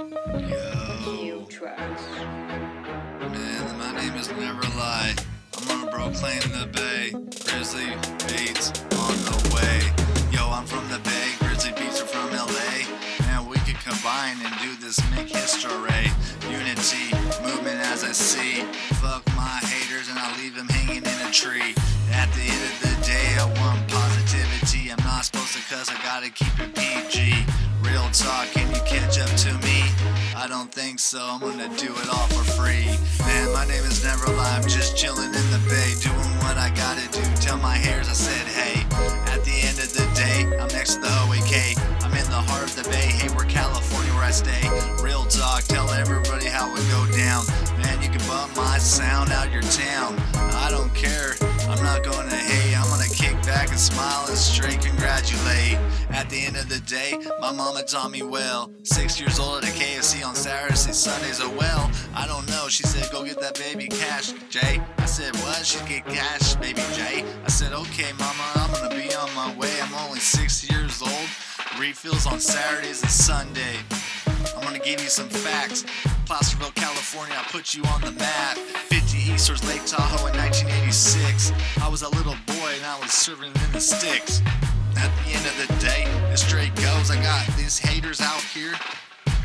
Yo, man, my name is Never Lie. I'm gonna proclaim the Bay. Grizzly beats on the way. Yo, I'm from the Bay. GrizzlyBeatz are from LA. Man, we could combine and do this make history. Unity, movement as I see. Fuck my haters and I leave them hanging in a tree. At the end of the day, I want positivity. I'm not supposed to cuss, I gotta keep it PG. Real talk, don't think so, I'm gonna do it all for free. Man, my name is Never I'm just chilling in the bay, doing what I gotta do. Tell my hairs I said hey. At the end of the day, I'm next to the OAK. I'm in the heart of the bay, Hayward, California, where I stay. Real talk, tell everybody how it go down. Man, you can bump my sound out your town. I don't care, I'm not gonna hate. Back and smile and straight congratulate. At the end of the day, my mama taught me well. Six years old at a KFC on Saturdays Sundays. Oh well, I don't know. She said, go get that baby cash, Jay. I said, what? She get cash, baby Jay. I said, okay, mama, I'm gonna be on my way. I'm only six years old. Refills on Saturdays and Sunday. I'm gonna give you some facts. Placerville, California, I put you on the map. 50 Easters, Lake Tahoe in 1986. I was a little boy and I was serving in the sticks. At the end of the day, the straight goes. I got these haters out here.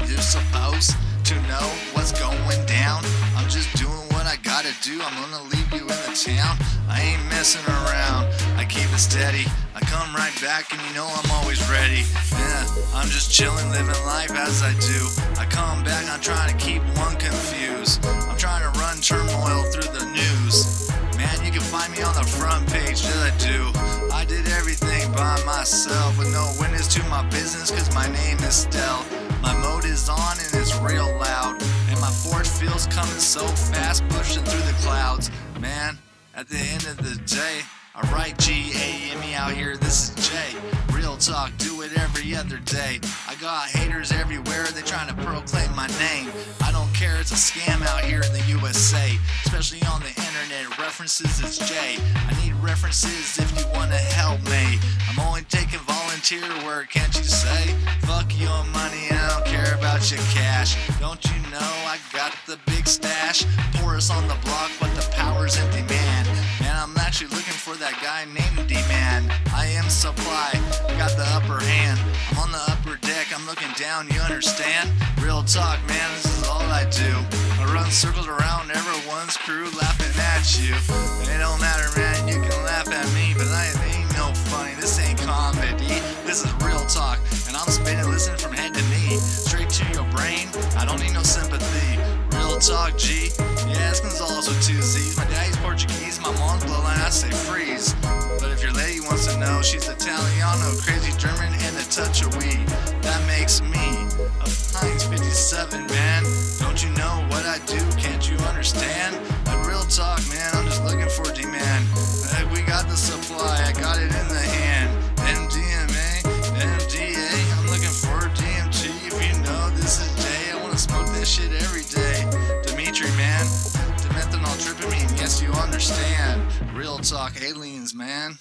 You're supposed to know what's going down. I'm just doing I gotta do. I'm gonna leave you in the town. I ain't messing around. I keep it steady. I come right back and you know I'm always ready. Yeah, I'm just chilling, living life as I do. I come back, I'm trying to keep one confused. I'm trying to run turmoil through the news. Man, you can find me on the front page, did I do? I did everything by myself with no witness to my business, cause my name is Stell. My mode is on and coming so fast, pushing through the clouds. Man, at the end of the day, I write G A M E out here, this is Jay. Real talk, do it every other day. I got haters everywhere, they trying to proclaim my name. I don't care, it's a scam out here in the USA, especially on the internet. References is J. I need references if you wanna help me. I'm only taking volunteer work, can't you say? Fuck your money, I don't care about your cash. Don't you know I got the big stash? Porous on the block, but the power's in demand. Man, I'm actually looking for that guy named D-Man. I am supply, got the upper hand. I'm on the upper deck, I'm looking down, you understand? Real talk, man, this is all I do. I run circles around everyone's crew laughing at you. It don't matter, man, you can brain. I don't need no sympathy. Real talk, G. Gonzalez with two Z's. My daddy's Portuguese, my mom's bloodline, I say freeze. But if your lady wants to know, she's Italiano, crazy German, and a touch of weed. That makes me a Heinz 57, man. Don't you know what I do? Can't you understand? Like real talk, man, I'm just looking for demand. We got the supply, I got it in the understand. Real talk, aliens, man.